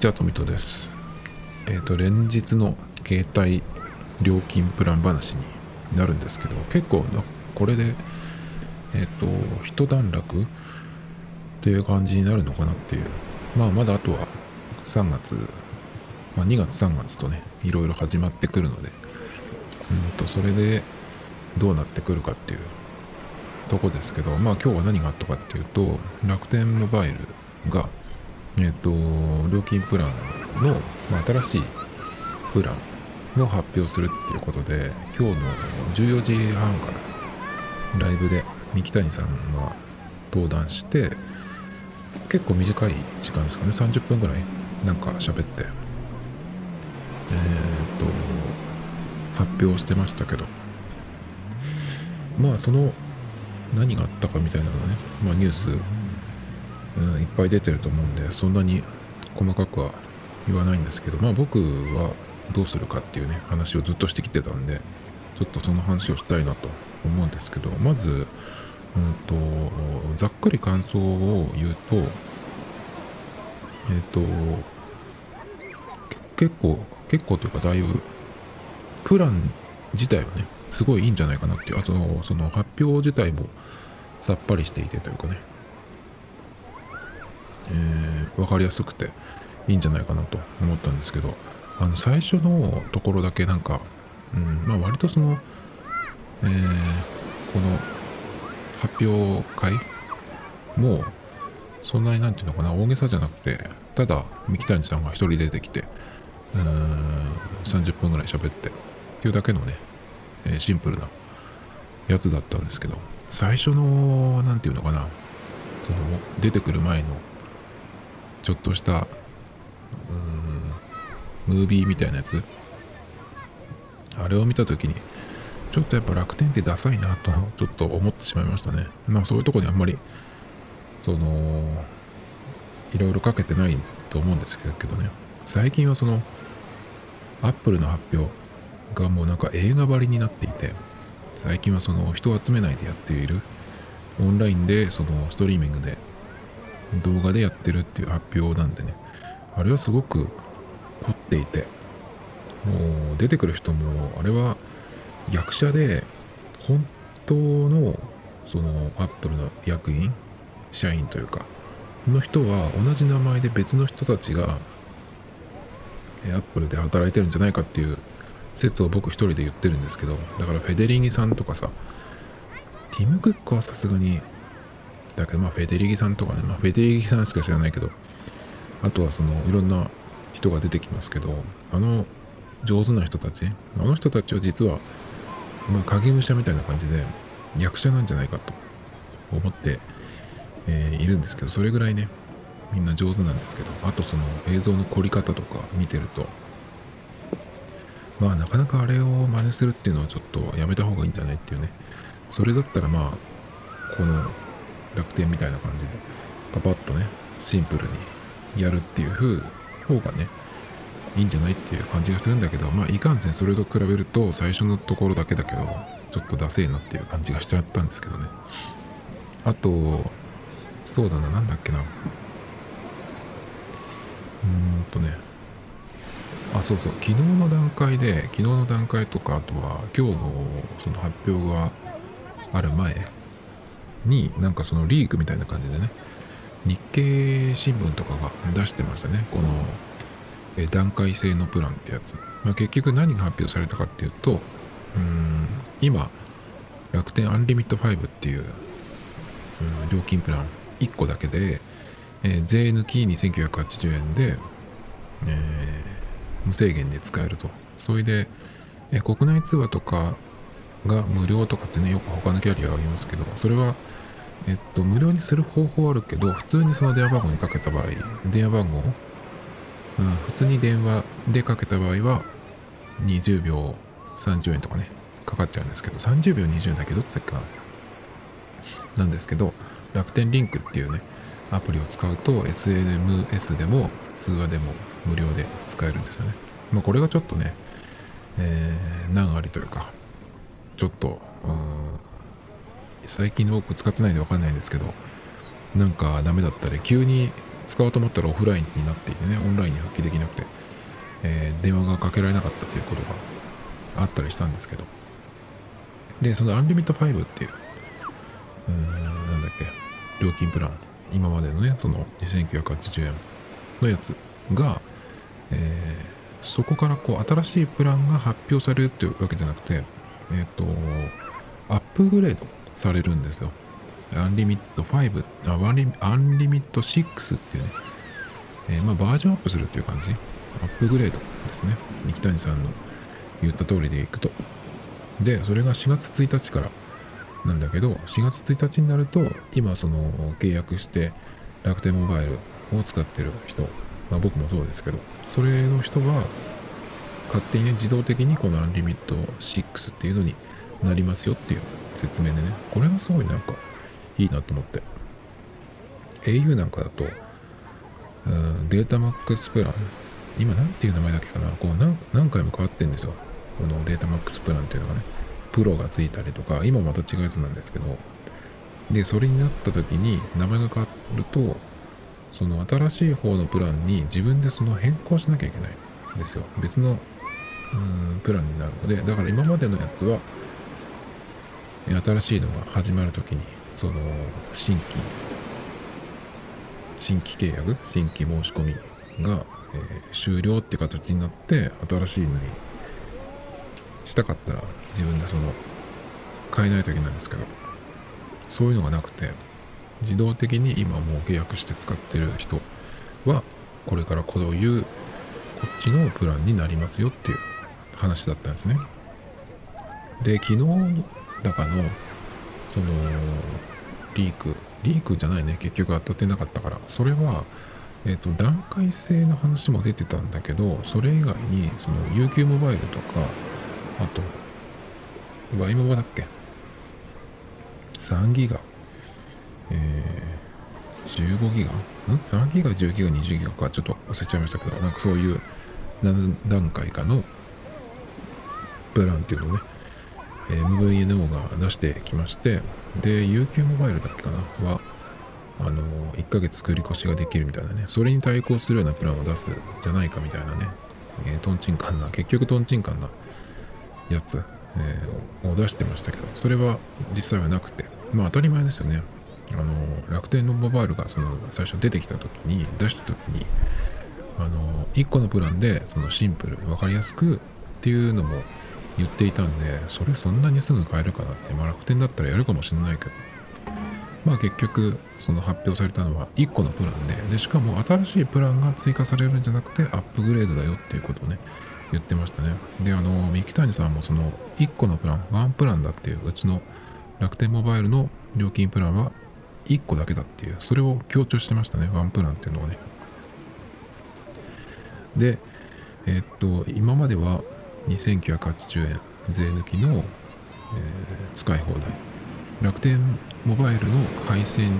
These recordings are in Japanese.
ちは、トミトです。えっ、ー、と、連日の携帯料金プラン話になるんですけど、結構、これで、えっ、ー、と、一段落っていう感じになるのかなっていう。まあ、まだあとは3月、まあ、2月、3月とね、いろいろ始まってくるので、うんと、それでどうなってくるかっていうとこですけど、まあ今日は何があったかっていうと、楽天モバイルが、えっ、と、料金プランの、まあ、新しいプランを発表するっていうことで、今日の14時半からライブで三木谷さんが登壇して、結構短い時間ですかね、30分ぐらいなんか喋って、えっ、と、発表してましたけど、まあその何があったかみたいなのね、まあ、ニュース、うん、いっぱい出てると思うんでそんなに細かくは言わないんですけどまあ僕はどうするかっていうね話をずっとしてきてたんでちょっとその話をしたいなと思うんですけどまず、うんと、ざっくり感想を言うとえっ、ー、と結構結構というかだいぶプラン自体はねすごいいいんじゃないかなっていう。あとその発表自体もさっぱりしていてというかね、えー、分かりやすくていいんじゃないかなと思ったんですけどあの最初のところだけなんか、うんまあ、割とその、えー、この発表会もそんなになんていうのかな大げさじゃなくてただ三木谷さんが一人出てきてうーん30分ぐらい喋ってっていうだけのねえシンプルなやつだったんですけど最初の何て言うのかなその出てくる前のちょっとしたうーんムービーみたいなやつ。あれを見た時にちょっとやっぱ楽天ってダサいなとちょっと思ってしまいましたね。まあそういうとこにあんまりそのいろいろかけてないと思うんですけどね。最近はそのアップルの発表がもうなんか映画張りになっていて最近はその人を集めないでやっているオンラインでそのストリーミングで動画でやってるっていう発表なんでね。あれはすごく凝っていて。もう出てくる人もあれは役者で本当のそのアップルの役員社員というかの人は同じ名前で別の人たちがアップルで働いてるんじゃないかっていう説を僕一人で言ってるんですけどだからフェデリギさんとかさティム・クックはさすがにだけどまあフェデリギさんとかね、まあ、フェデリギさんしか知らないけどあとはそのいろんな人が出てきますけどあの上手な人たちあの人たちは実はまあ影武者みたいな感じで役者なんじゃないかと思って、えー、いるんですけどそれぐらいねみんな上手なんですけどあとその映像の凝り方とか見てるとまあなかなかあれを真似するっていうのはちょっとやめた方がいいんじゃないっていうね。それだったらまあこの楽天みたいな感じでパパッとねシンプルにやるっていう方がねいいんじゃないっていう感じがするんだけどまあいかんせんそれと比べると最初のところだけだけどちょっとダセえなっていう感じがしちゃったんですけどね。あとそうだななんだっけな。うーんとね。あそうそう。昨日の段階で昨日の段階とかあとは今日のその発表がある前になんかそのリークみたいな感じでね日経新聞とかが出してましたね。この段階性のプランってやつ、まあ、結局何が発表されたかっていうとうん今楽天アンリミット5っていう、うん、料金プラン。1個だけで、えー、税抜き2980円で、えー無制限で使えると。それで、え国内通話とかが無料とかってね、よく他のキャリアは言いますけど、それは、えっと、無料にする方法あるけど、普通にその電話番号にかけた場合、電話番号、うん、普通に電話でかけた場合は、20秒30円とかね、かかっちゃうんですけど、30秒20円だけどっちだっけな？なんですけど、楽天リンクっていうね、アプリを使うと SNS でも通話でも無料で使えるんですよね。まあ、これがちょっとね、えー、難ありというか、ちょっと、最近僕使ってないんでわかんないんですけど、なんかダメだったり、急に使おうと思ったらオフラインになっていてねオンラインに復帰できなくて、えー、電話がかけられなかったということがあったりしたんですけど。でそのアンリミット5っていううーんなんだっけ料金プラン今までのねその2980円のやつが、えー、そこからこう新しいプランが発表されるっていうわけじゃなくてえっ、ー、とアップグレードされるんですよ。アンリミット5あアンリアンリミット6っていうね、えー、まあ、バージョンアップするっていう感じ。アップグレードですね。三木谷さんの言った通りでいくと。でそれが4月1日からなんだけど4月1日になると今その契約して楽天モバイルを使ってる人、まあ、僕もそうですけどそれの人は勝手にね自動的にこのアンリミット6っていうのになりますよっていう説明でね。これがすごいなんかいいなと思って。au なんかだとうんデータマックスプラン。今何ていう名前だっけかな。こう何何回も変わってんですよ。このデータマックスプランっていうのがね。プロがついたりとか今また違うやつなんですけど。でそれになった時に名前が変わるとその新しい方のプランに自分でその変更しなきゃいけないんですよ。別のうんプランになるのでだから今までのやつは新しいのが始まる時にその新規新規契約新規申し込みが、えー、終了って形になって新しいのにしたかったら自分でその変えないといけないんですけどそういうのがなくて自動的に今もう契約して使ってる人はこれからこういうこっちのプランになりますよっていう話だったんですねで昨日だかのそのリークリークじゃないね結局当たってなかったからそれはえっ、ー、と段階性の話も出てたんだけどそれ以外にその UQ モバイルとかあと、ワイモバだっけ ?3 ギガ。えー、15ギガ？ん ?3 ギガ、10ギガ、20ギガか、ちょっと忘れちゃいましたけど、なんかそういう何段階かのプランっていうのをね、え、MVNO が出してきまして、で、UQ モバイルだっけかな？は、あの1ヶ月繰り越しができるみたいなね、それに対抗するようなプランを出すじゃないかみたいなね、えー、トンチンカンな、結局トンチンカンなやつ、えー、を出してましたけどそれは実際はなくて。まあ当たり前ですよね。あの楽天のモバイルがその最初出てきた時に出した時にあの1個のプランでそのシンプル分かりやすくっていうのも言っていたんでそれそんなにすぐ買えるかなって、まあ、楽天だったらやるかもしれないけどまあ結局その発表されたのは1個のプランででしかも新しいプランが追加されるんじゃなくてアップグレードだよっていうことをね言ってましたね。で、あの、三木谷さんもその1個のプラン、ワンプランだっていう、うちの楽天モバイルの料金プランは1個だけだっていう、それを強調してましたね、ワンプランっていうのをね。で、えー、っと、今までは2980円税抜きの、えー、使い放題。楽天モバイルの回線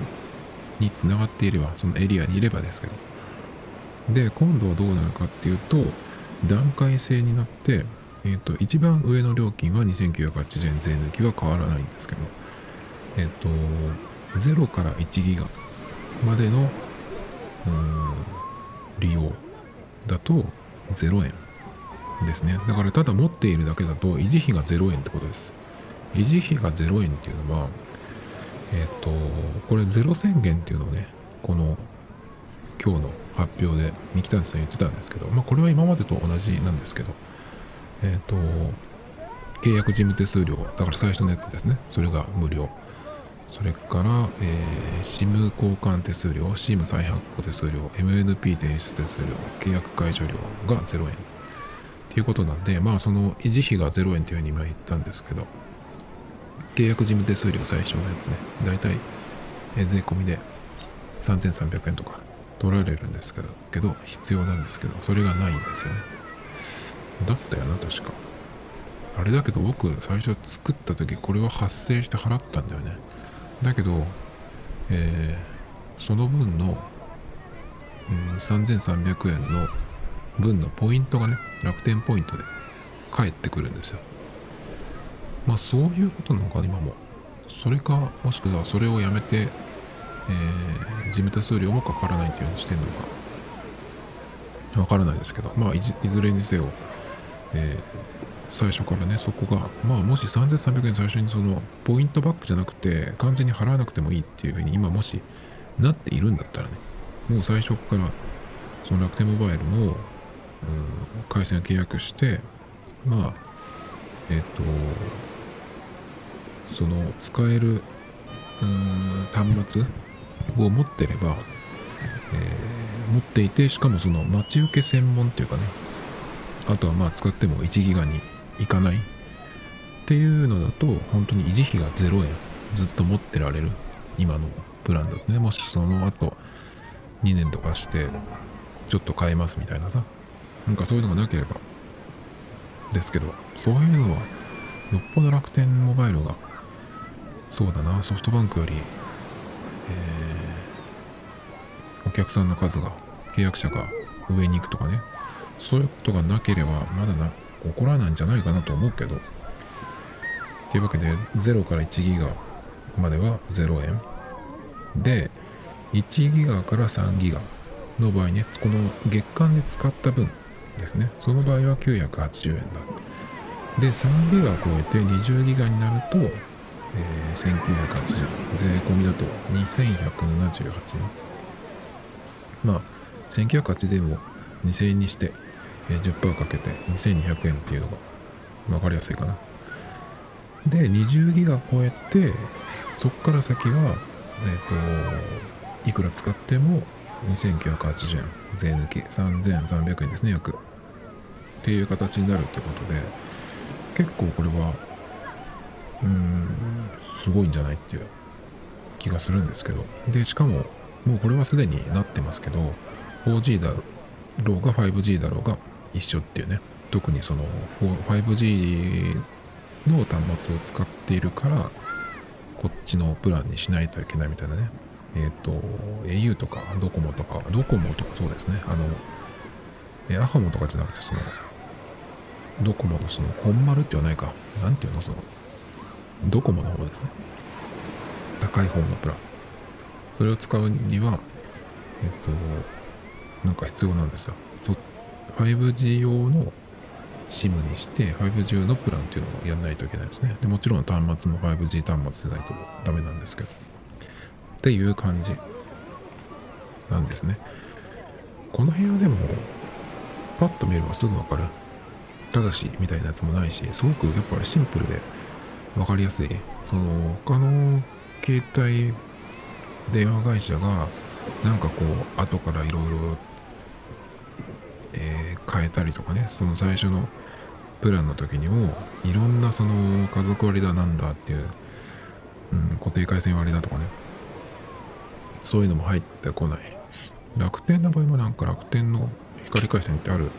につながっていれば、そのエリアにいればですけど。で、今度はどうなるかっていうと、段階制になって、えーと、一番上の料金は2980円税抜きは変わらないんですけど、えっ、ー、と、0から1ギガまでの利用だと0円ですね。だからただ持っているだけだと維持費が0円ってことです。維持費が0円っていうのは、えっ、と、これゼロ宣言っていうのをね、この今日の発表で三木谷さん言ってたんですけど、まあ、これは今までと同じなんですけど、えっ、と、契約事務手数料、だから最初のやつですね、それが無料。それから、えー、SIM 交換手数料、SIM 再発行手数料、MNP 提出手数料、契約解除料が0円。っていうことなんで、まあその維持費が0円というふうに今言ったんですけど、契約事務手数料最初のやつね、だいたい税込みで3300円とか取られるんですけどけど必要なんですけどそれがないんですよね。だったよな確か。あれだけど僕最初作った時これは発生して払ったんだよね。だけどえー、その分の、うん、3300円の分のポイントがね楽天ポイントで返ってくるんですよ。まあそういうことなのか今も。それかもしくはそれをやめてえー、事務手数料もかからないというようにしてるのか。わからないですけど。まあいずれにせよ、えー、最初からねそこがまあもし3300円最初にそのポイントバックじゃなくて完全に払わなくてもいいっていうふうに今もしなっているんだったらねもう最初からその楽天モバイルの回線契約してまあえっ、とその使える端末を持ってれば、えー、持っていてしかもその待ち受け専門っていうかね。あとはまあ使っても1ギガにいかない。っていうのだと本当に維持費が0円。ずっと持ってられる。今のプランだとね。もしその後2年とかしてちょっと変えますみたいなさ。なんかそういうのがなければですけどそういうのはよっぽど楽天モバイルがそうだなソフトバンクより、えー、お客さんの数が契約者が上に行くとかねそういうことがなければまだな起こらないんじゃないかなと思うけどというわけで0から1ギガまでは0円。で1ギガから3ギガの場合ねこの月間で使った分ですね。その場合は980円だ。で3ギガ超えて20ギガになると、えー、1980円。税込みだと2178円。まあ1980円を2000円にしてえー、10%かけて2200円っていうのが分かりやすいかな。で、20ギガ超えて、そっから先は、えっ、ー、と、いくら使っても2980円、税抜き。3300円ですね、約。っていう形になるってことで、結構これは、うーん、すごいんじゃないっていう気がするんですけど。で、しかも、もうこれはすでになってますけど、4G だろうが 5G だろうが一緒っていうね。特にその 5G の端末を使っているからこっちのプランにしないといけないみたいなね。えっ、ー、と au とかドコモとかドコモとかそうですね。あのえアハモとかじゃなくてそのドコモのそのコンマルって言わないかなんていうのそのドコモの方ですね高い方のプランそれを使うにはえっ、となんか必要なんですよ 5G 用の SIM にして 5G 用のプランっていうのをやんないといけないですね。でもちろん端末も 5G 端末じゃないとダメなんですけど。っていう感じなんですね。この辺はでも、パッと見ればすぐわかる。ただし、みたいなやつもないし、すごくやっぱりシンプルで分かりやすい。その、他の携帯電話会社が、なんかこう、後からいろいろ、変えたりとかねその最初のプランの時にもいろんなその家族割だなんだっていう、うん、固定回線割だとかねそういうのも入ってこない楽天の場合もなんか楽天の光回線ってある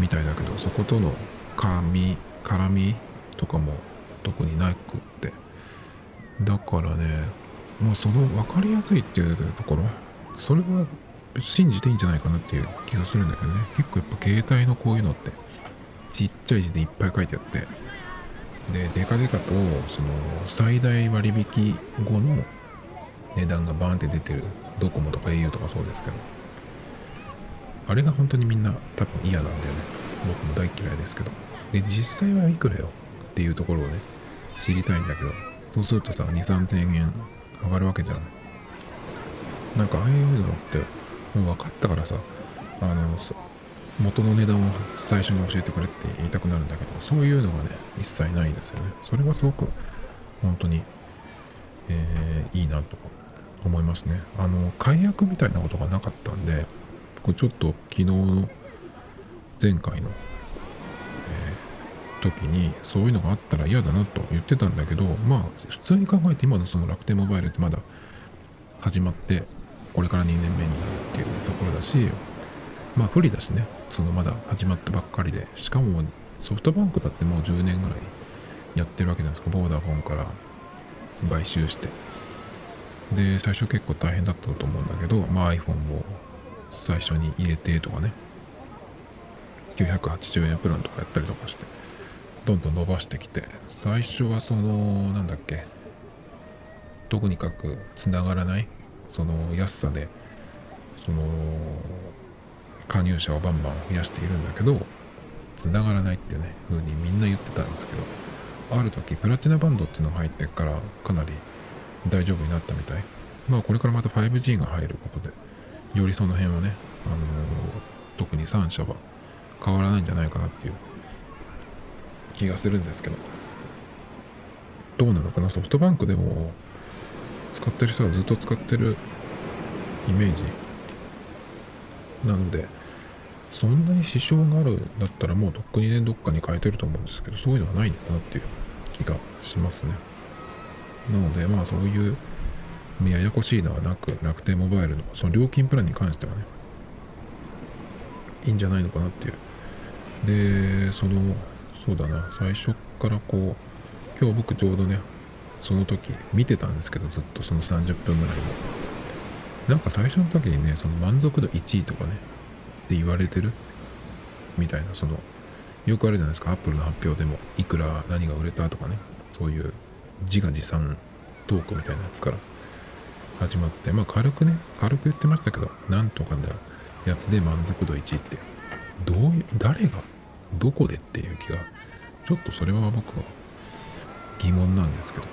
みたいだけどそことの絡み絡みとかも特になくって。だからねもうその分かりやすいっていうところそれは信じていいんじゃないかなっていう気がするんだけどね。結構やっぱ携帯のこういうのってちっちゃい字でいっぱい書いてあって。でデカデカとその最大割引後の値段がバーンって出てるドコモとか au とかそうですけど。あれが本当にみんな多分嫌なんだよね。僕も大嫌いですけど。で実際はいくらよっていうところをね知りたいんだけど。そうするとさ2 3 0 0 0円上がるわけじゃん。なんかああいうのってもう分かったからさあの元の値段を最初に教えてくれって言いたくなるんだけどそういうのがね一切ないですよね。それがすごく本当に、えー、いいなと思いますね。あの解約みたいなことがなかったんでこれちょっと昨日の前回の、えー、時にそういうのがあったら嫌だなと言ってたんだけどまあ普通に考えて今のその楽天モバイルってまだ始まってこれから2年目になるっていうところだしまあ不利だしね。そのまだ始まったばっかりで。しかもソフトバンクだってもう10年ぐらいやってるわけじゃないですか。ボーダフォンから買収して。で最初結構大変だったと思うんだけど、まあ、iPhone を最初に入れてとかね。980円プランとかやったりとかしてどんどん伸ばしてきて。最初はそのなんだっけ。とにかくつながらない。その安さでその加入者をバンバン増やしているんだけど繋がらないっていうね風にみんな言ってたんですけどある時プラチナバンドっていうのが入ってからかなり大丈夫になったみたい。まあこれからまた 5G が入ることでよりその辺はね、あのー、特に3社は変わらないんじゃないかなっていう気がするんですけど。どうなのかな？ソフトバンクでも使ってる人はずっと使ってるイメージなのでそんなに支障があるんだったらもうとっくにねどっかに変えてると思うんですけどそういうのはないんだなっていう気がしますね。なのでまあそういうややこしいのはなく楽天モバイルのその料金プランに関してはねいいんじゃないのかなっていう。でそのそうだな最初からこう今日僕ちょうどねその時見てたんですけどずっとその30分ぐらいもなんか最初の時にねその満足度1位とかねって言われてるみたいなそのよくあるじゃないですかアップルの発表でもいくら何が売れたとかねそういう自画自賛トークみたいなやつから。始まってまあ軽くね軽く言ってましたけどなんとかのやつで満足度1って。どういう誰がどこでっていう気がちょっとそれは僕は疑問なんですけど。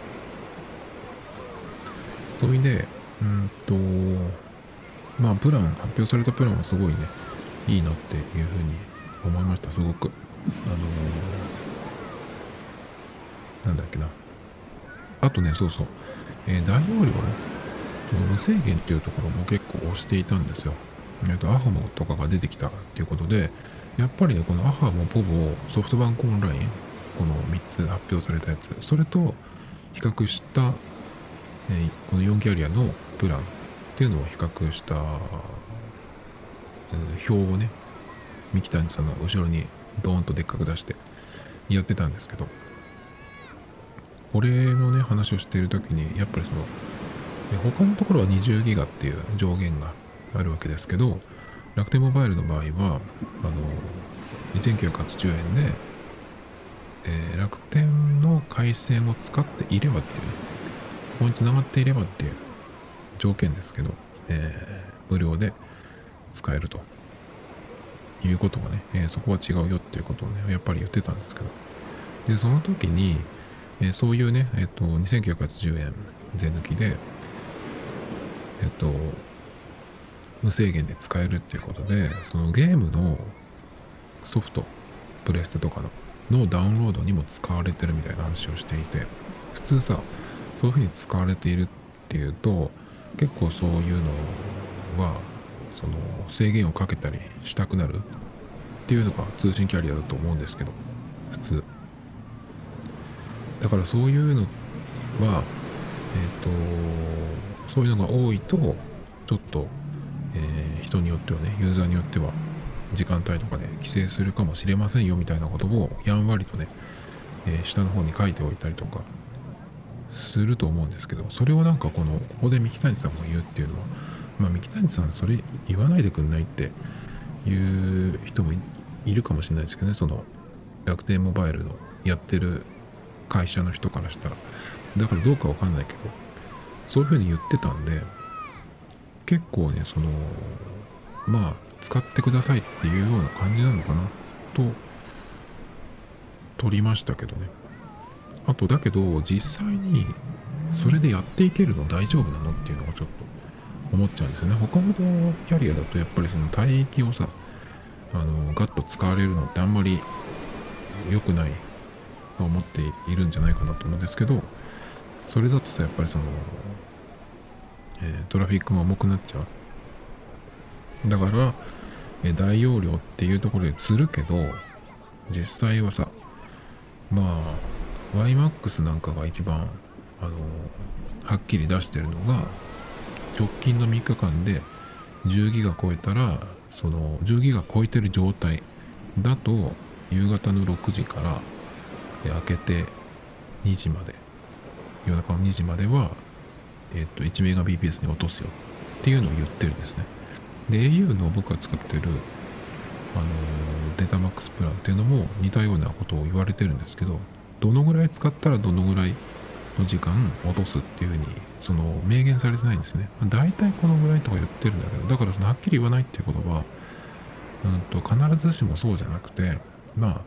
それでうんとまあプラン発表されたプランはすごいねいいなっていうふうに思いましたすごく。あのー、なんだっけな。あとねそうそう、えー、大容量ね。無制限っていうところも結構押していたんですよ。えっとアハモとかが出てきたっていうことでやっぱりねこのアハモポボソフトバンクオンラインこの3つ発表されたやつそれと比較した、えー、この4キャリアのプランっていうのを比較した、うん、表をね三木谷さんの後ろにドーンとでっかく出してやってたんですけどこれのね話をしている時にやっぱりその他のところは20ギガっていう上限があるわけですけど楽天モバイルの場合はあの2980円で、えー、楽天の回線を使っていればっていう、ここに繋がっていればっていう条件ですけど、えー、無料で使えるということがね、えー、そこは違うよっていうことをね、やっぱり言ってたんですけど。で、その時に、え、そういうね、えっ、と、2980円税抜きで、えっ、と、無制限で使えるっていうことで、そのゲームのソフト、プレステとかの、のダウンロードにも使われてるみたいな話をしていて、普通さ、そういうふうに使われているっていうと、結構そういうのはその制限をかけたりしたくなるっていうのが通信キャリアだと思うんですけど普通。だからそういうのはえっ、ー、とそういうのが多いとちょっと、えー、人によってはねユーザーによっては時間帯とかで規制するかもしれませんよみたいなことをやんわりとね、えー、下の方に書いておいたりとかすると思うんですけどそれをなんかこのここで三木谷さんが言うっていうのはまあ三木谷さんそれ言わないでくんないっていう人もいるかもしれないですけどねその楽天モバイルのやってる会社の人からしたら。だからどうかわかんないけどそういうふうに言ってたんで結構ねそのまあ使ってくださいっていうような感じなのかなと取りましたけどね。あとだけど実際にそれでやっていけるの大丈夫なのっていうのがちょっと思っちゃうんですよね。他のキャリアだとやっぱりその帯域をさあのガッと使われるのってあんまり良くないと思っているんじゃないかなと思うんですけどそれだとさやっぱりその、え、トラフィックも重くなっちゃう。だから、え、大容量っていうところで釣るけど実際はさまあ YMAX なんかが一番あのはっきり出してるのが直近の3日間で10ギガ超えたらその10ギガ超えてる状態だと夕方の6時から明けて2時まで夜中の2時までは、えっと1メガ BPS に落とすよっていうのを言ってるんですねで au の僕が使ってるあのデータマックスプランっていうのも似たようなことを言われてるんですけどどのぐらい使ったらどのぐらいの時間落とすっていうふうにその明言されてないんですね。まあ、大体このぐらいとか言ってるんだけどだからそのはっきり言わないっていうことは、うんと、必ずしもそうじゃなくてまあ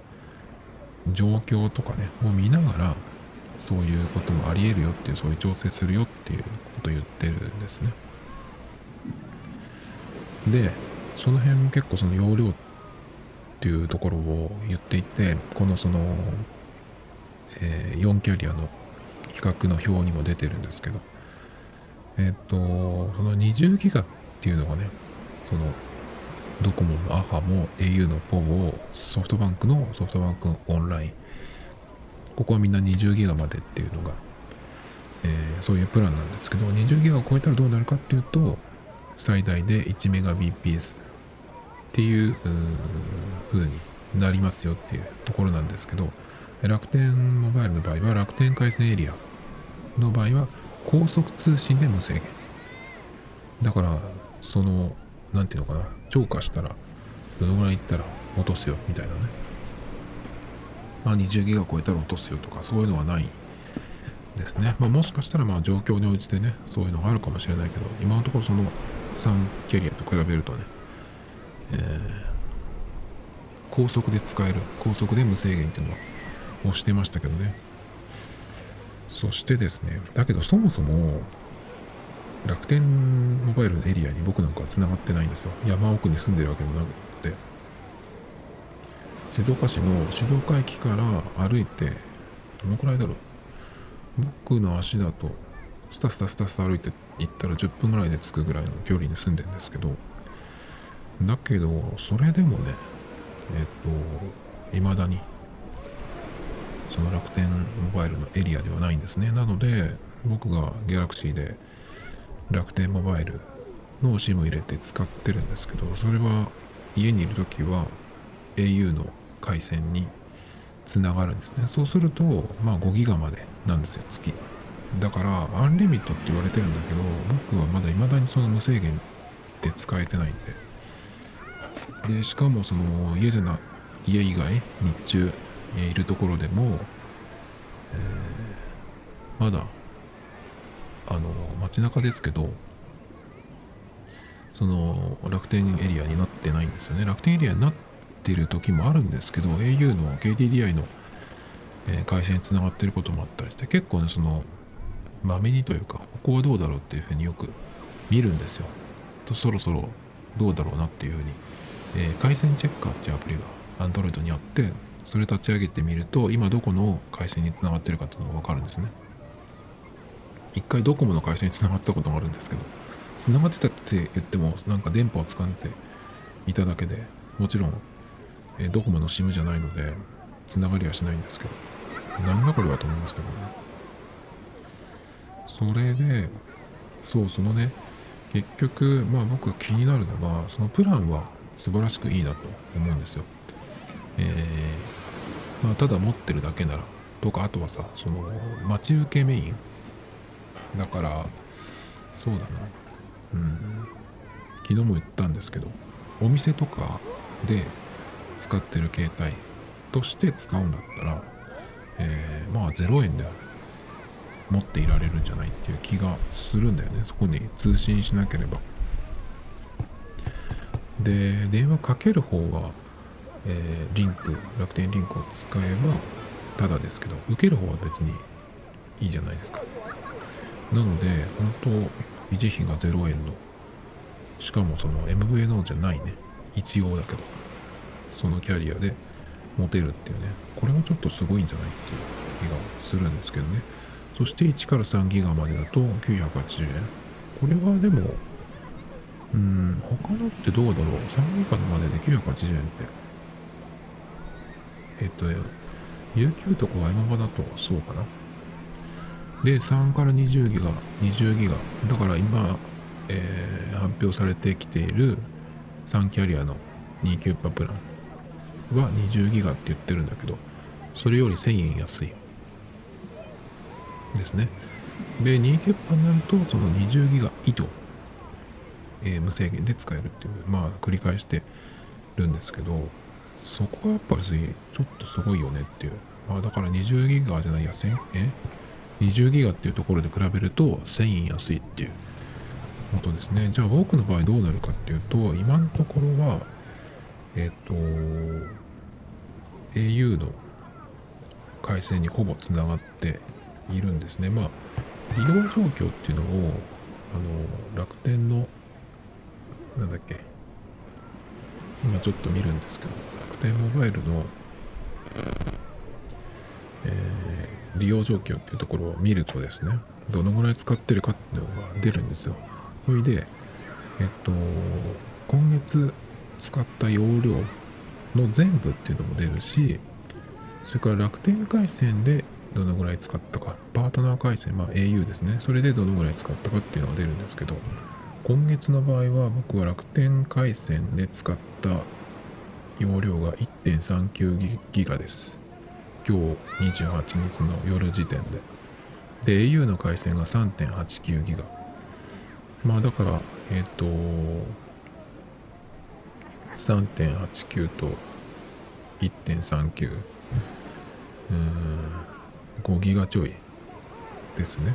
状況とかねを見ながらそういうこともありえるよっていうそういう調整するよっていうことを言ってるんですね。でその辺結構その容量っていうところを言っていてこのその、えー、4キャリアの比較の表にも出てるんですけどえっ、とその20ギガっていうのがねそのドコモのアハも au のポもソフトバンクのソフトバンクオンラインここはみんな20ギガまでっていうのが、えー、そういうプランなんですけど20ギガを超えたらどうなるかっていうと最大で1メガ BPS っていう風になりますよっていうところなんですけど楽天モバイルの場合は楽天回線エリアの場合は高速通信で無制限。だからその何ていうのかな超過したらどのぐらいいったら落とすよみたいなね。まあ20ギガ超えたら落とすよとかそういうのはないですね、まあ、もしかしたらまあ状況に応じてねそういうのがあるかもしれないけど今のところその3キャリアと比べるとね、えー、高速で使える高速で無制限っていうのは押してましたけどね。そしてですねだけどそもそも楽天モバイルのエリアに僕なんかは繋がってないんですよ。山奥に住んでるわけもなくて。静岡市の静岡駅から歩いてどのくらいだろう？僕の足だとスタスタスタスタ歩いて行ったら10分ぐらいで着くぐらいの距離に住んでんですけどだけどそれでもねえっ、と未だにその楽天モバイルのエリアではないんですね。なので僕がギャラクシーで楽天モバイルの SIM 入れて使ってるんですけどそれは家にいる時は au の回線につながるんですね。そうするとまあ5ギガまでなんですよ月。だからアンリミットって言われてるんだけど僕はまだ未だにその無制限って使えてないんで。でしかもその家じゃな家以外日中いるところでも、えー、まだあの街中ですけどその楽天エリアになってないんですよね。楽天エリアになってってる時もあるんですけど au の KDDI の、会社につながってることもあったりして結構ねそのまめにというかここはどうだろうっていうふうによく見るんですよ。とそろそろどうだろうなっていうふうに、えー、回線チェッカーっていうアプリが Android にあってそれ立ち上げてみると今どこの回線につながってるかっていうのが分かるんですね。一回ドコモの会社につながってたこともあるんですけどつながってたって言ってもなんか電波を掴んでいただけでもちろん、えドコモの SIM じゃないのでつながりはしないんですけど。なんだこれはと思いましたけどね。それでそうそのね結局まあ僕が気になるのはそのプランは素晴らしくいいなと思うんですよ。えー、まあただ持ってるだけならとかあとはさその待ち受けメイン。だからそうだな。うん。昨日も言ったんですけどお店とかで使ってる携帯として使うんだったら、えー、まあ0円で持っていられるんじゃないっていう気がするんだよね。そこに通信しなければ。で電話かける方は、えー、リンク楽天リンクを使えばただですけど受ける方は別にいいじゃないですか。なので本当維持費が0円のしかもその MVNO じゃないね。一応だけど。そのキャリアで持てるっていうねこれはちょっとすごいんじゃないっていう気がするんですけどね。そして1から3ギガまでだと980円。これはでもうん他のってどうだろう。3ギガまでで980円って。えっと UQ とか M バだとそうかな。で3から20ギガ20ギガ。だから今、えー、発表されてきている3キャリアの2キュッパプラン。は20ギガって言ってるんだけどそれより1000円安い。ですね。で2キュッパになるとその20ギガ以上、えー、無制限で使えるっていうまあ繰り返してるんですけどそこがやっぱりちょっとすごいよねっていう。まあだから20ギガじゃないや1000え？20ギガっていうところで比べると1000円安いっていうことですね。じゃあ僕の場合どうなるかっていうと今のところはえっ、と au の回線にほぼつながっているんですね。まあ利用状況っていうのをあの楽天のなんだっけ。今ちょっと見るんですけど楽天モバイルの、えー、利用状況っていうところを見るとですねどのぐらい使ってるかっていうのが出るんですよ。それでえっと今月使った容量の全部っていうのも出るしそれから楽天回線でどのぐらい使ったかパートナー回線まあ au ですね。それでどのぐらい使ったかっていうのが出るんですけど今月の場合は僕は楽天回線で使った容量が1.39ギガです。今日28日の夜時点で。で au の回線が3.89ギガ。まあだからえっ、ー、と3.89と1.39う。ん5ギガちょいですね。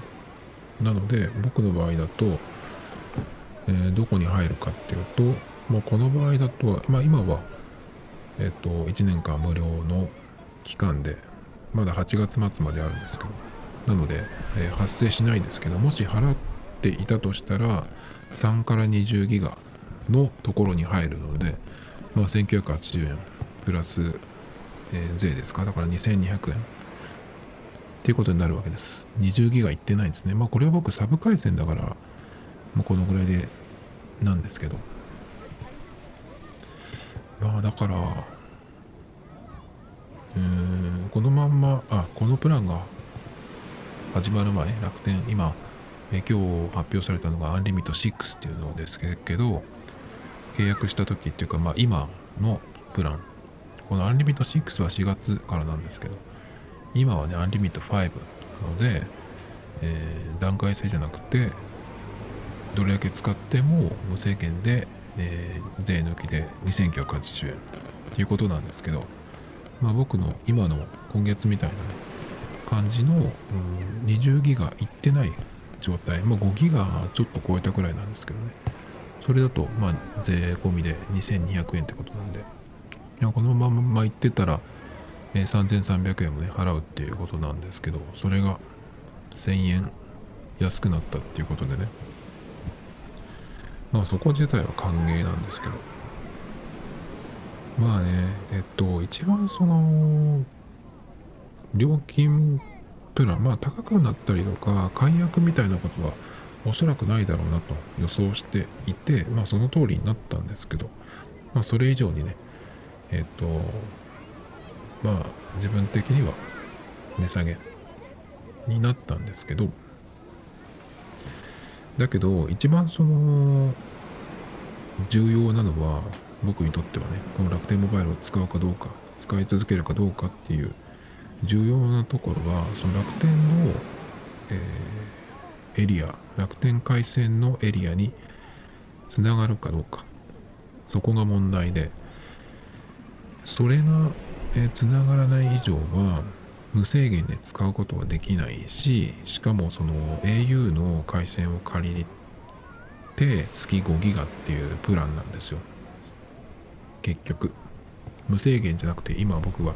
なので僕の場合だと、えー、どこに入るかっていうと、まあ、この場合だと、まあ、今は、えっ、ー、と1年間無料の期間でまだ8月末まであるんですけどなので、えー、発生しないですけどもし払っていたとしたら3から20ギガのところに入るので、まあ、1980円プラス、えー、税ですか？だから2200円っていうことになるわけです。20ギガいってないんですね。まあこれは僕サブ回線だから、もうこのぐらいでなんですけど。まあだから、うん、このまんま、あ、このプランが始まる前、楽天、今、え今日発表されたのがアンリミット6っていうのですけど、契約した時っていうか、まあ今のプラン、このアンリミット6は4月からなんですけど、今はねアンリミット5なので、えー、段階制じゃなくてどれだけ使っても無制限で、えー、税抜きで2980円っていうことなんですけど、まあ、僕の今の今月みたいな、ね、感じの、20ギガいってない状態、まあ、5ギガちょっと超えたくらいなんですけどね。それだとまあ税込みで2200円ってことなんで。このままいってたらえ3300円もね払うっていうことなんですけどそれが1000円安くなったっていうことでね。まあそこ自体は歓迎なんですけど。まあねえっと一番その料金プランまあ高くなったりとか解約みたいなことはおそらくないだろうなと予想していてまあその通りになったんですけどまあそれ以上にねえっとまあ自分的には値下げになったんですけどだけど一番その重要なのは僕にとってはねこの楽天モバイルを使うかどうか使い続けるかどうかっていう重要なところはその楽天の、えー、エリア楽天回線のエリアにつながるかどうか。そこが問題で。それがつながらない以上は無制限で使うことはできないししかもその au の回線を借りて月5ギガっていうプランなんですよ。結局。無制限じゃなくて今僕は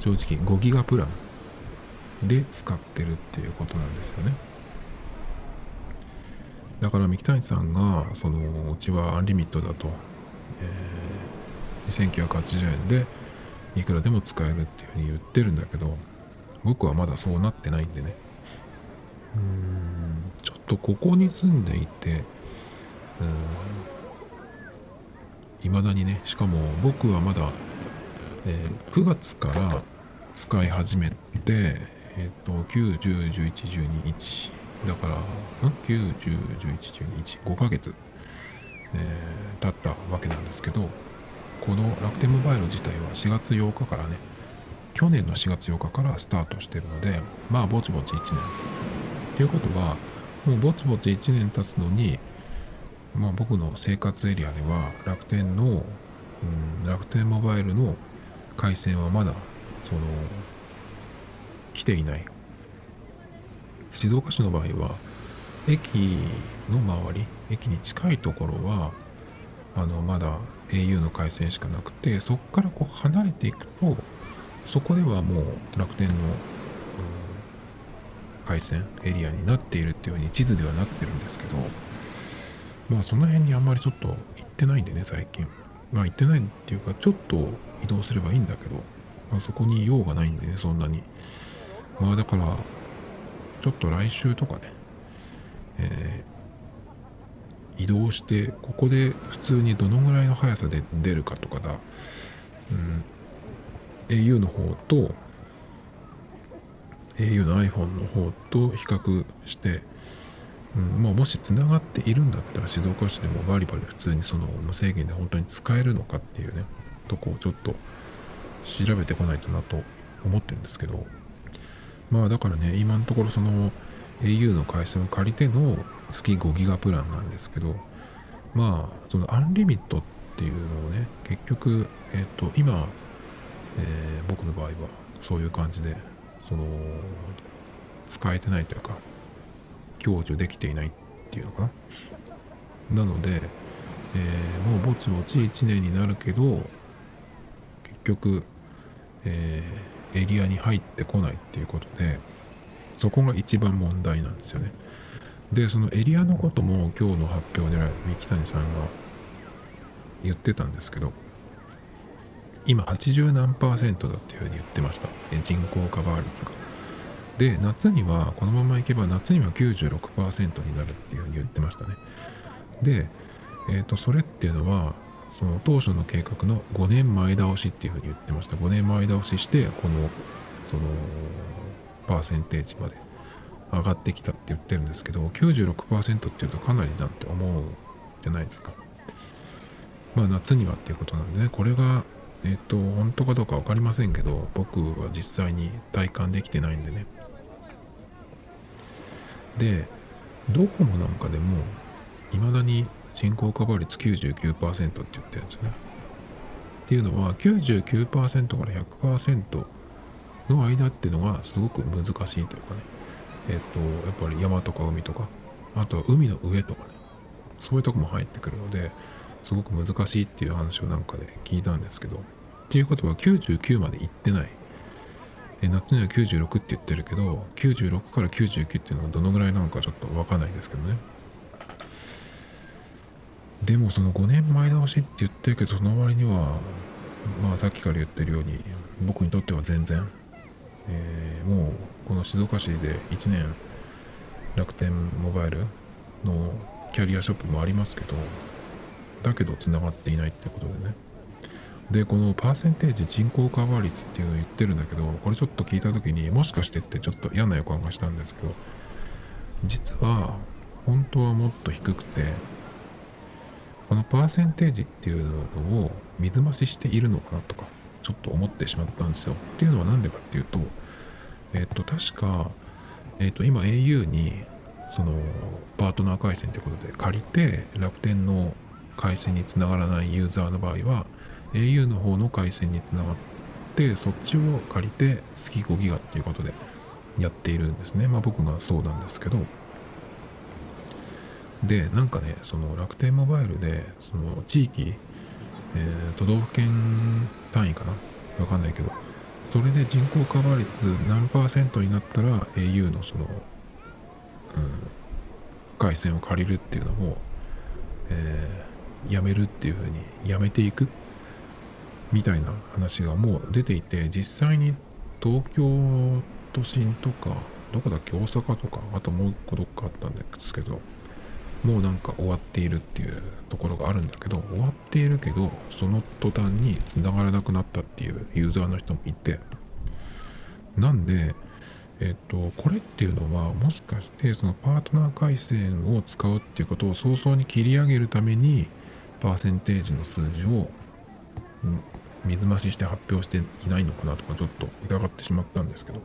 正直5ギガプランで使ってるっていうことなんですよね。だから三木谷さんがそのうちはアンリミットだと、えー、2980円でいくらでも使えるっていうふうに言ってるんだけど僕はまだそうなってないんでね。うんちょっとここに住んでいていまだにねしかも僕はまだ、えー、9月から使い始めてえっ、ー、と9 10 11 12 1だから9 10 11 12 1 5ヶ月、えー、経ったわけなんですけどこの楽天モバイル自体は4月8日からね去年の4月8日からスタートしてるのでまあぼちぼち1年。っていうことはもうぼちぼち1年経つのにまあ僕の生活エリアでは楽天の、うん、楽天モバイルの回線はまだその来ていない。静岡市の場合は駅の周り駅に近いところはあのまだ au の回線しかなくてそこからこう離れていくとそこではもう楽天の回線エリアになっているっていうふうに地図ではなってるんですけどまあその辺にあんまりちょっと行ってないんでね最近。まあ行ってないっていうかちょっと移動すればいいんだけど、まあ、そこに用がないんでねそんなに。まあだからちょっと来週とかね、えー、移動してここで普通にどのぐらいの速さで出るかとかだ、うん、au の方と au の iPhone の方と比較して、うん。まあ、もしつながっているんだったら静岡市でもバリバリ普通にその無制限で本当に使えるのかっていうねとこをちょっと調べてこないとなと思ってるんですけど。まあだからね今のところその au の回線を借りての月5ギガプランなんですけどまあそのアンリミットっていうのをね結局えっ、と今、えー、僕の場合はそういう感じでその使えてないというか享受できていないっていうのかな。なので、えー、もうぼちぼち1年になるけど結局、えー、エリアに入ってこないっていうことでそこが一番問題なんですよね。でそのエリアのことも今日の発表で三木谷さんが言ってたんですけど今80何パーセントだっていうふうに言ってました。人口カバー率が。で夏にはこのままいけば夏には96%になるっていうふうに言ってましたね。で、えー、とそれっていうのはその当初の計画の5年前倒しっていうふうに言ってました。5年前倒ししてこのそのパーセンテージまで上がってきたって言ってるんですけど96%っていうとかなりだって思うじゃないですか。まあ夏にはっていうことなんでねこれがえっ、と本当かどうか分かりませんけど僕は実際に体感できてないんでね。でドコモなんかでも未だに人口カバー率99%って言ってるんですね。っていうのは99%から100%の間っていうのがすごく難しいというかね。えっ、とやっぱり山とか海とかあとは海の上とかね。そういうとこも入ってくるのですごく難しいっていう話をなんかで聞いたんですけど。っていうことは99まで行ってない。え夏には96って言ってるけど96から99っていうのはどのぐらいなのかちょっと分かんないですけどね。でもその5年前倒しって言ってるけどその割にはまあさっきから言ってるように僕にとっては全然、えー、もうこの静岡市で1年楽天モバイルのキャリアショップもありますけどだけどつながっていないってことでね。でこのパーセンテージ人口カバー率っていうのを言ってるんだけどこれちょっと聞いた時にもしかしてってちょっと嫌な予感がしたんですけど実は本当はもっと低くてこのパーセンテージっていうのを水増ししているのかなとかちょっと思ってしまったんですよ。っていうのは何でかっていうとえっと確かえっと今 au にそのパートナー回線ということで借りて楽天の回線につながらないユーザーの場合は au の方の回線につながってそっちを借りて月5ギガっていうことでやっているんですね。まあ僕がそうなんですけど。でなんかねその楽天モバイルでその地域、えー、都道府県単位かな？わかんないけどそれで人口カバー率何パーセントになったら au のその、うん、回線を借りるっていうのを、えー、やめるっていうふうにやめていくみたいな話がもう出ていて実際に東京都心とかどこだっけ？大阪とかあともう一個どっかあったんですけどもうなんか終わっているっていうところがあるんだけど終わっているけどその途端に繋がらなくなったっていうユーザーの人もいてなんでえっとこれっていうのはもしかしてそのパートナー回線を使うっていうことを早々に切り上げるためにパーセンテージの数字を水増しして発表していないのかなとかちょっと疑ってしまったんですけどっ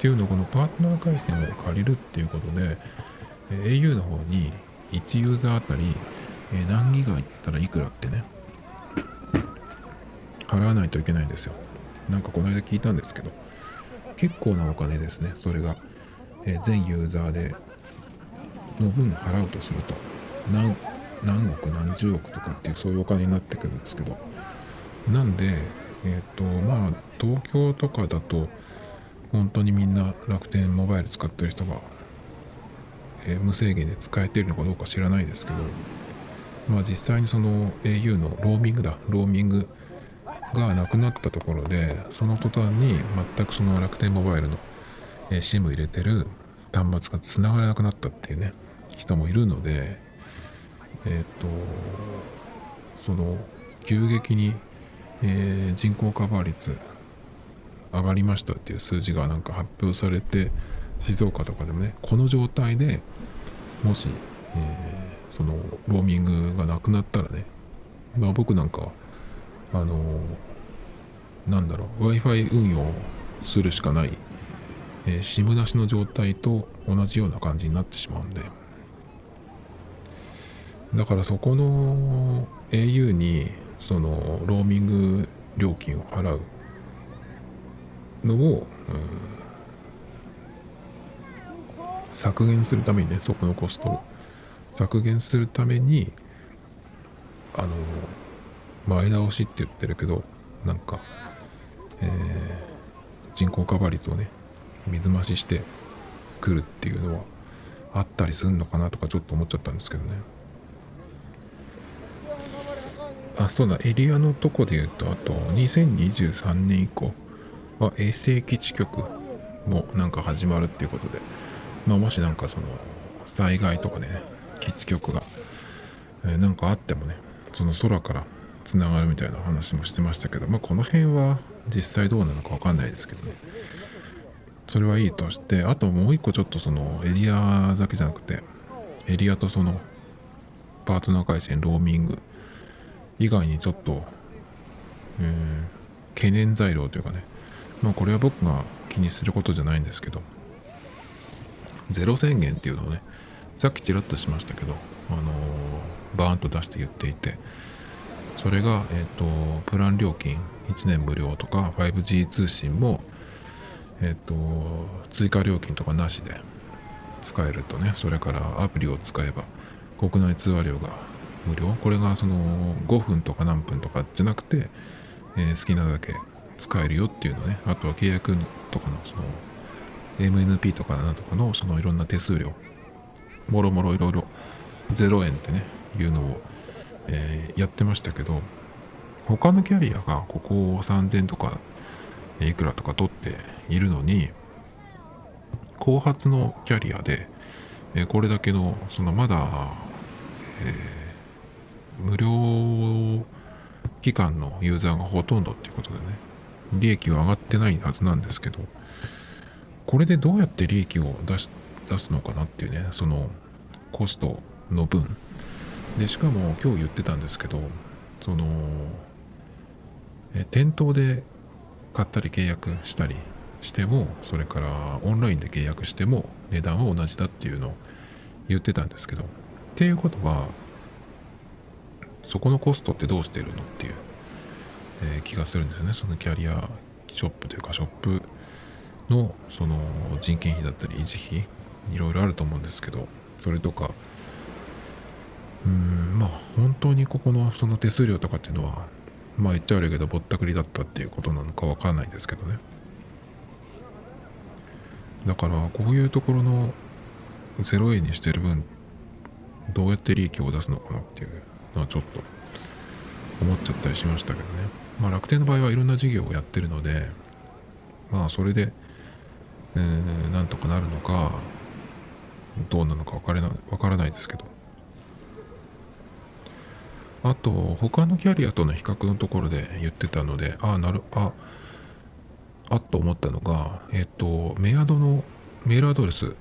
ていうのはこのパートナー回線を借りるっていうことで au の方に1ユーザーあたりえ何ギガいったらいくらってね。払わないといけないんですよ。なんかこの間聞いたんですけど。結構なお金ですねそれが。え、全ユーザーでの分払うとすると。何何億何十億とかっていうそういうお金になってくるんですけど。なんでえっ、ー、とまあ東京とかだと本当にみんな楽天モバイル使ってる人が、えー、無制限で使えてるのかどうか知らないですけどまあ実際にその au のローミングだローミングがなくなったところでその途端に全くその楽天モバイルの、SIM 入れてる端末が繋がらなくなったっていうね人もいるのでえっ、ー、とその急激に、えー、人口カバー率上がりましたっていう数字がなんか発表されて静岡とかでもねこの状態でもし、えー、そのローミングがなくなったらねまあ僕なんかあのなんだろう w i f i 運用するしかない、えー、SIM なしの状態と同じような感じになってしまうんで。だからそこの au にそのローミング料金を払うのを、削減するためにねそこのコストを。削減するためにあの前倒しって言ってるけどなんか、えー、人口カバー率をね水増ししてくるっていうのはあったりするのかなとかちょっと思っちゃったんですけどね。あそうだ。エリアのとこで言うとあと2023年以降は衛星基地局もなんか始まるっていうことで、まあ、もしなんかその災害とかね基地局が、えー、なんかあってもねその空からつながるみたいな話もしてましたけど、まあ、この辺は実際どうなのか分かんないですけどね。それはいいとしてあともう一個ちょっとそのエリアだけじゃなくてエリアとそのパートナー回線ローミング以外にちょっと、えー、懸念材料というかね。まあこれは僕が気にすることじゃないんですけど。ゼロ宣言っていうのをねさっきちらっとしましたけどあの、バーンと出して言っていてそれが、え、ー、とプラン料金1年無料とか 5G 通信もえっ、ー、と追加料金とかなしで使えるとねそれからアプリを使えば国内通話料が無料。これがその5分とか何分とかじゃなくて、えー、好きなだけ使えるよっていうのね。あとは契約とかのその MNP とかなとかのそのいろんな手数料もろもろいろいろ0円ってねいうのを、えー、やってましたけど他のキャリアがここを3000とかいくらとか取っているのに後発のキャリアで、えー、これだけのそのまだ、えー、無料期間のユーザーがほとんどっていうことでね利益は上がってないはずなんですけどこれでどうやって利益を出し出すのかなっていうねそのコストの分。でしかも今日言ってたんですけどそのえ店頭で買ったり契約したりしてもそれからオンラインで契約しても値段は同じだっていうのを言ってたんですけどっていうことはそこのコストってどうしてるのっていうえー、気がするんですよね。そのキャリアショップというかショップのその人件費だったり維持費いろいろあると思うんですけどそれとかうんまあ本当にここのその手数料とかっていうのはまあ言っちゃ悪いけどぼったくりだったっていうことなのかわかんないですけどね。だからこういうところの0円にしてる分どうやって利益を出すのかなっていうのはちょっと思っちゃったりしましたけどね。まあ、楽天の場合はいろんな事業をやってるのでまあそれで、えー、なんとかなるのかどうなのか分からない分からないですけど。あと他のキャリアとの比較のところで言ってたのでああなるああっと思ったのがえっ、ー、とメアドのメールアドレス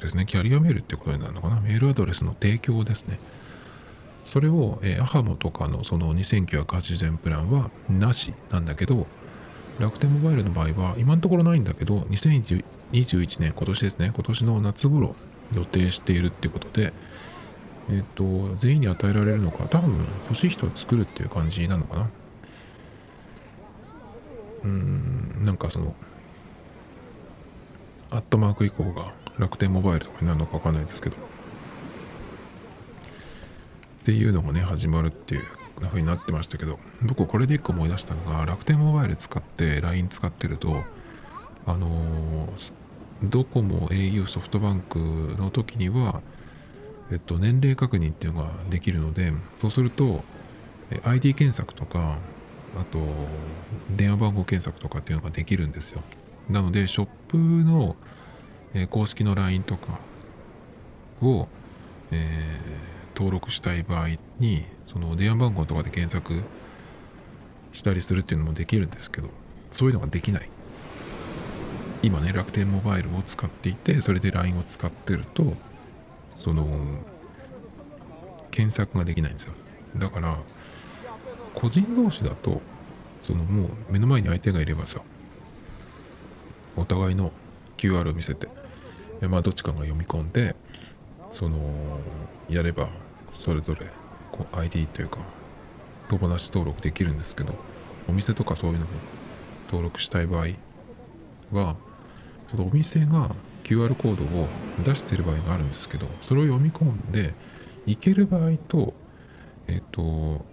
ですね。キャリアメールってことになるのかな。メールアドレスの提供ですね。それを、えー、アハモとかのその2980円プランはなしなんだけど、楽天モバイルの場合は今のところないんだけど、2021年、今年ですね、今年の夏頃予定しているっていうことで、えっ、と、全員に与えられるのか、多分欲しい人は作るっていう感じなのかな。うん、なんかその、アットマーク以降が楽天モバイルとかになるのかわかんないですけどっていうのがね始まるっていう風になってましたけど僕これで一個思い出したのが楽天モバイル使って LINE 使ってるとあのー、ドコモ au ソフトバンクの時にはえっと、年齢確認っていうのができるのでそうすると ID 検索とかあと電話番号検索とかっていうのができるんですよ。なのでショップの公式の LINE とかを、えー、登録したい場合にその電話番号とかで検索したりするっていうのもできるんですけどそういうのができない。今ね楽天モバイルを使っていてそれで LINE を使ってるとその検索ができないんですよ。だから個人同士だとそのもう目の前に相手がいればさお互いの QR を見せてまあどっちかが読み込んでそのやればそれぞれこう ID というか友達登録できるんですけどお店とかそういうのに登録したい場合はそのお店が QR コードを出してる場合があるんですけどそれを読み込んでいける場合とえっ、と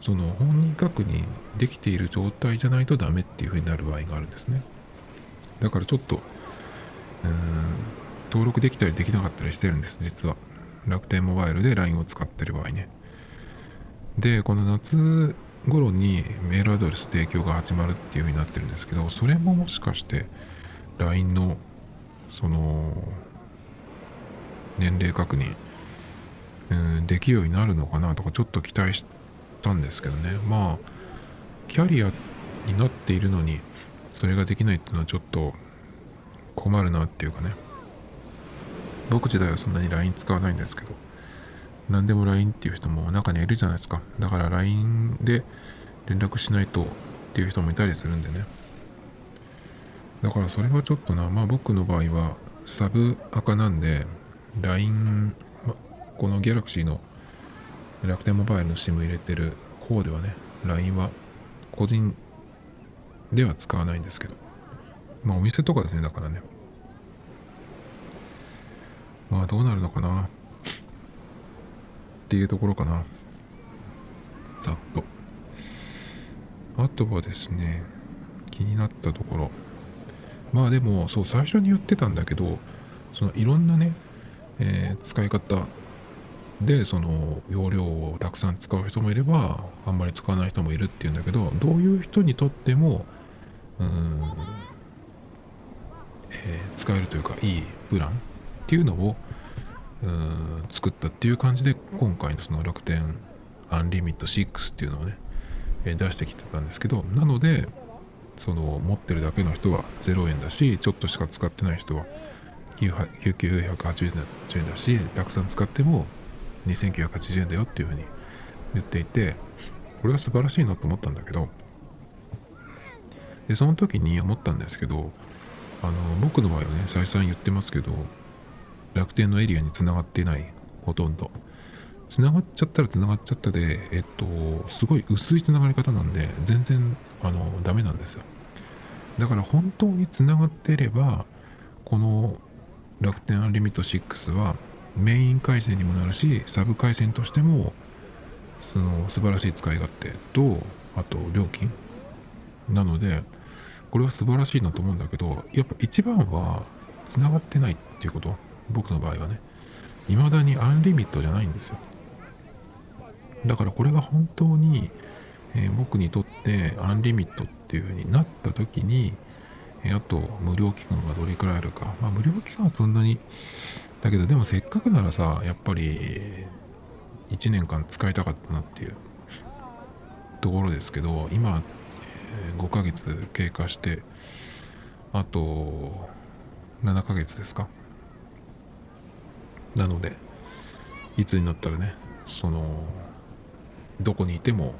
その本人確認できている状態じゃないとダメっていう風になる場合があるんですね。だからちょっとうーん登録できたりできなかったりしてるんです実は。楽天モバイルで LINE を使ってる場合ね。でこの夏頃にメールアドレス提供が始まるっていう風になってるんですけどそれももしかして LINE のその年齢確認、うん、できるようになるのかなとかちょっと期待したんですけどね。まあキャリアになっているのにそれができないっていうのはちょっと困るなっていうかね。僕自体はそんなに LINE 使わないんですけど。何でも LINE っていう人も中にいるじゃないですか。だから LINE で連絡しないとっていう人もいたりするんでね。だからそれはちょっとな。まあ僕の場合はサブ赤なんで LINE、ま、この Galaxy の楽天モバイルの SIM 入れてる方ではね LINE は個人では使わないんですけど。まあお店とかですねだからね。まあどうなるのかな。っていうところかな。ざっと。あとはですね気になったところ。まあでもそう最初に言ってたんだけどそのいろんなね、えー、使い方でその容量をたくさん使う人もいればあんまり使わない人もいるっていうんだけどどういう人にとってもうん、えー、使えるというかいいプランっていうのをうん作ったっていう感じで今回のその楽天アンリミット6っていうのをね、え、出してきてたんですけどなのでその持ってるだけの人は0円だしちょっとしか使ってない人は9980円だしたくさん使っても2980円だよっていうふうに言っていてこれは素晴らしいなと思ったんだけどでその時に思ったんですけどあの僕の場合はね再三言ってますけど楽天のエリアにつながってない。ほとんど。つながっちゃったらつながっちゃったでえっとすごい薄いつながり方なんで全然あのダメなんですよ。だから本当につながっていればこの楽天アンリミット6はメイン回線にもなるしサブ回線としてもその素晴らしい使い勝手とあと料金。なのでこれは素晴らしいなと思うんだけどやっぱ一番はつながってないっていうこと。僕の場合はね未だにアンリミットじゃないんですよ。だからこれが本当に、えー、僕にとってアンリミットっていう風になった時に、えー、あと無料期間がどれくらいあるか。まあ無料期間はそんなにだけどでもせっかくならさやっぱり1年間使いたかったなっていうところですけど今え5ヶ月経過してあと7ヶ月ですか。なのでいつになったらねそのどこにいても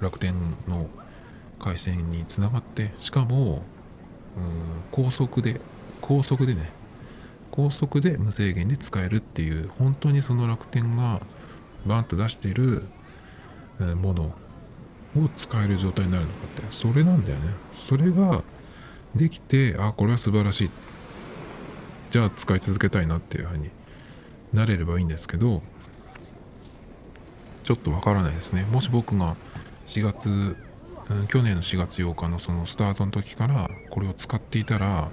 楽天の回線につながってしかも高速で高速でね高速で無制限で使えるっていう本当にその楽天がバンと出してるものを使える状態になるのかってそれなんだよね。それができてあこれは素晴らしい。じゃあ使い続けたいなっていうふうになれればいいんですけどちょっとわからないですね。もし僕が4月、ん、去年の4月8日のそのスタートの時からこれを使っていたら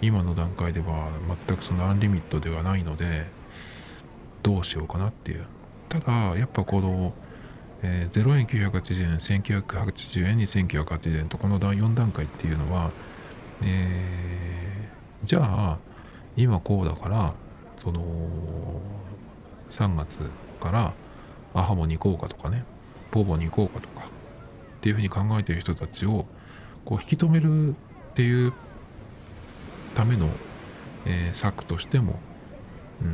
今の段階では全くそのアンリミットではないのでどうしようかなっていう。ただやっぱこの、えー、0円980円1980円2980円とこの4段階っていうのは、えー、じゃあ今こうだからその3月からアハモに行こうかとかねポボに行こうかとかっていうふうに考えてる人たちをこう引き止めるっていうための、えー、策としてもう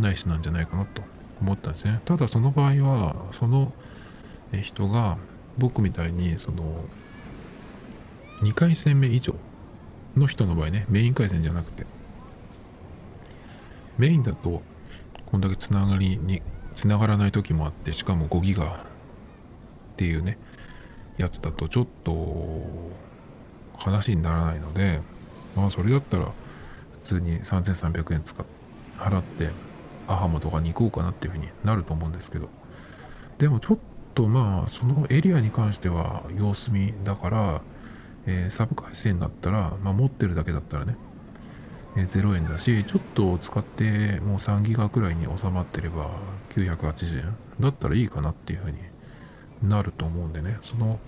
んナイスなんじゃないかなと思ったんですね。ただその場合はその人が僕みたいにその2回戦目以上の人の場合ねメイン回線じゃなくてメインだとこんだけつながりにつながらない時もあってしかも5ギガっていうねやつだとちょっと話にならないのでまあそれだったら普通に3300円使っ払ってアハモとかに行こうかなっていうふうになると思うんですけど。でもちょっとまあそのエリアに関しては様子見だから、えー、サブ回線だったら、まあ、持ってるだけだったらね、え、0円だしちょっと使ってもう3ギガくらいに収まってれば980円。だったらいいかなっていうふうになると思うんでね。その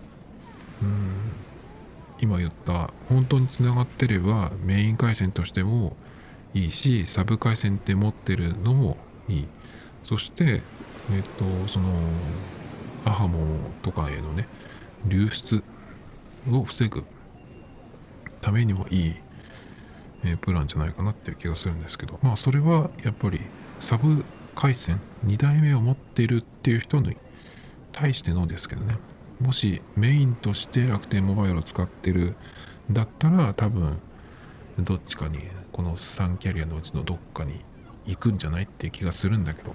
うん今言った本当につながってればメイン回線としてもいいしサブ回線って持ってるのもいい。そしてえっ、とそのアハモとかへのね流出を防ぐためにもいい、え、プランじゃないかなっていう気がするんですけど。まあそれはやっぱりサブ回線2代目を持っているっていう人に対してのですけどね。もしメインとして楽天モバイルを使ってるだったら多分どっちかにこの3キャリアのうちのどっかに行くんじゃないっていう気がするんだけど。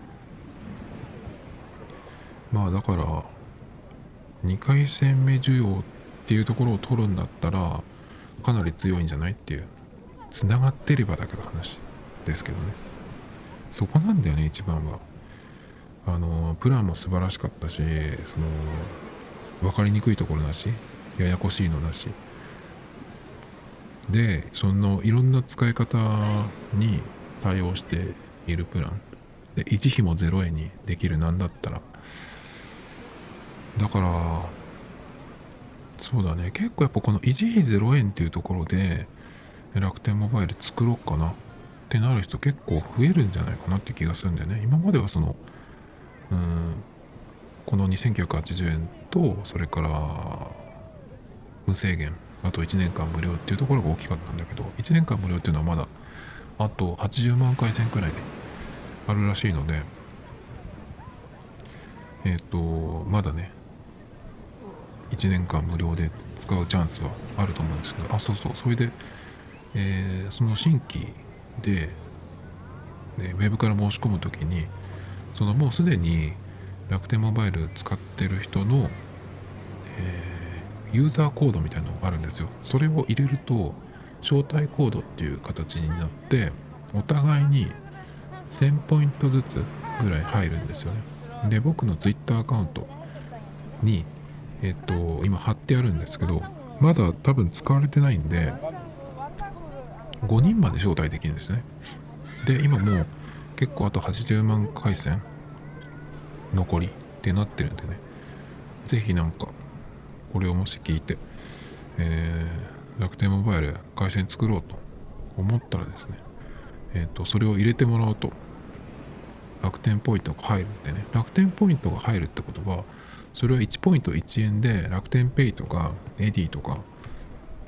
まあだから2回戦目需要っていうところを取るんだったらかなり強いんじゃないっていうつながってればだけど話ですけどね。そこなんだよね一番は。あのプランも素晴らしかったしその分かりにくいところなしややこしいのなし。でそのいろんな使い方に対応しているプラン。で維持費も0円にできるなんだったら。だからそうだね。結構やっぱこの維持費0円っていうところで楽天モバイル作ろうかな。ってなる人結構増えるんじゃないかなって気がするんだよね。今まではそのうんこの2980円とそれから無制限あと1年間無料っていうところが大きかったんだけど1年間無料っていうのはまだあと80万回線くらいあるらしいのでえっ、ー、とまだね1年間無料で使うチャンスはあると思うんですけどあそうそうそれで、えー、その新規で、ね、ウェブから申し込む時にそのもうすでに楽天モバイル使ってる人の、えー、ユーザーコードみたいなのがあるんですよ。それを入れると招待コードっていう形になってお互いに1000ポイントずつぐらい入るんですよね。で僕の Twitter アカウントにえっと今貼ってあるんですけどまだ多分使われてないんで5人まで招待できるんですね。で今もう結構あと80万回線残りってなってるんでね。是非なんかこれをもし聞いて、えー、楽天モバイル回線作ろうと思ったらですねえっ、ー、とそれを入れてもらうと楽天ポイントが入るんでね。楽天ポイントが入るってことはそれは1ポイント1円で楽天ペイとか Edy とか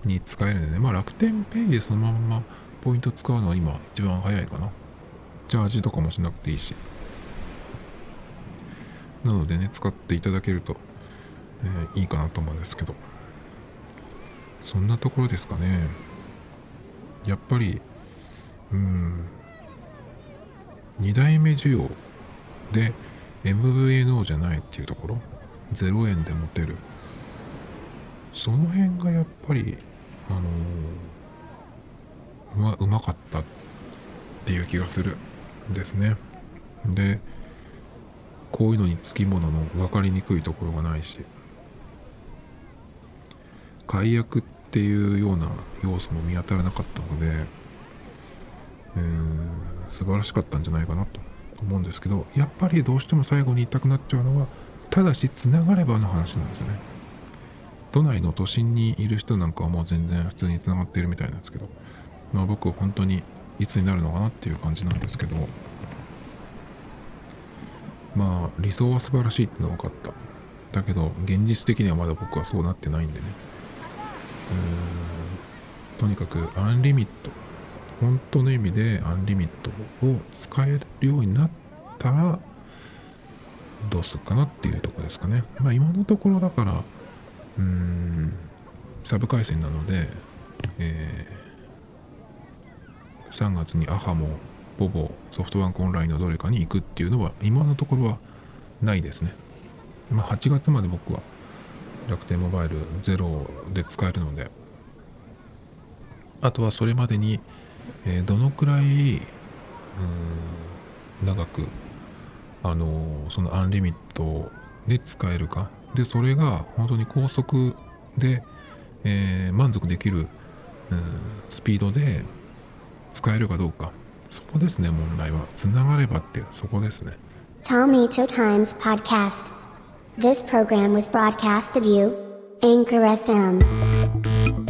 に使えるんでねまあ楽天ペイでそのままポイント使うのは今一番早いかな。チャージとかもしなくていいし。なのでね使っていただけると、えー、いいかなと思うんですけど。そんなところですかね。やっぱりうん2代目需要で MVNO じゃないっていうところ？0円で持てる。その辺がやっぱりあのー、うまうまかったっていう気がするんですね。でこういうのにつきものの分かりにくいところがないし解約っていうような要素も見当たらなかったのでうん素晴らしかったんじゃないかなと思うんですけどやっぱりどうしても最後に言いたくなっちゃうのはただしつながればの話なんですよね。都内の都心にいる人なんかはもう全然普通につながっているみたいなんですけどまあ僕は本当にいつになるのかなっていう感じなんですけどまあ理想は素晴らしいってのは分かった。だけど現実的にはまだ僕はそうなってないんでね。うーん。とにかくアンリミット本当の意味でアンリミットを使えるようになったらどうするかなっていうとこですかね。まあ今のところだからうんサブ回線なので、えー、3月にアハもボボソフトバンクオンラインのどれかに行くっていうのは今のところはないですね。まあ、8月まで僕は楽天モバイルゼロで使えるのであとはそれまでに、えー、どのくらい長くあのー、そのアンリミットで使えるかでそれが本当に高速で、えー、満足できる、うん、スピードで使えるかどうかそこですね問題はつながればってそこですね Tomito Times Podcast This program was broadcasted you Anchor FM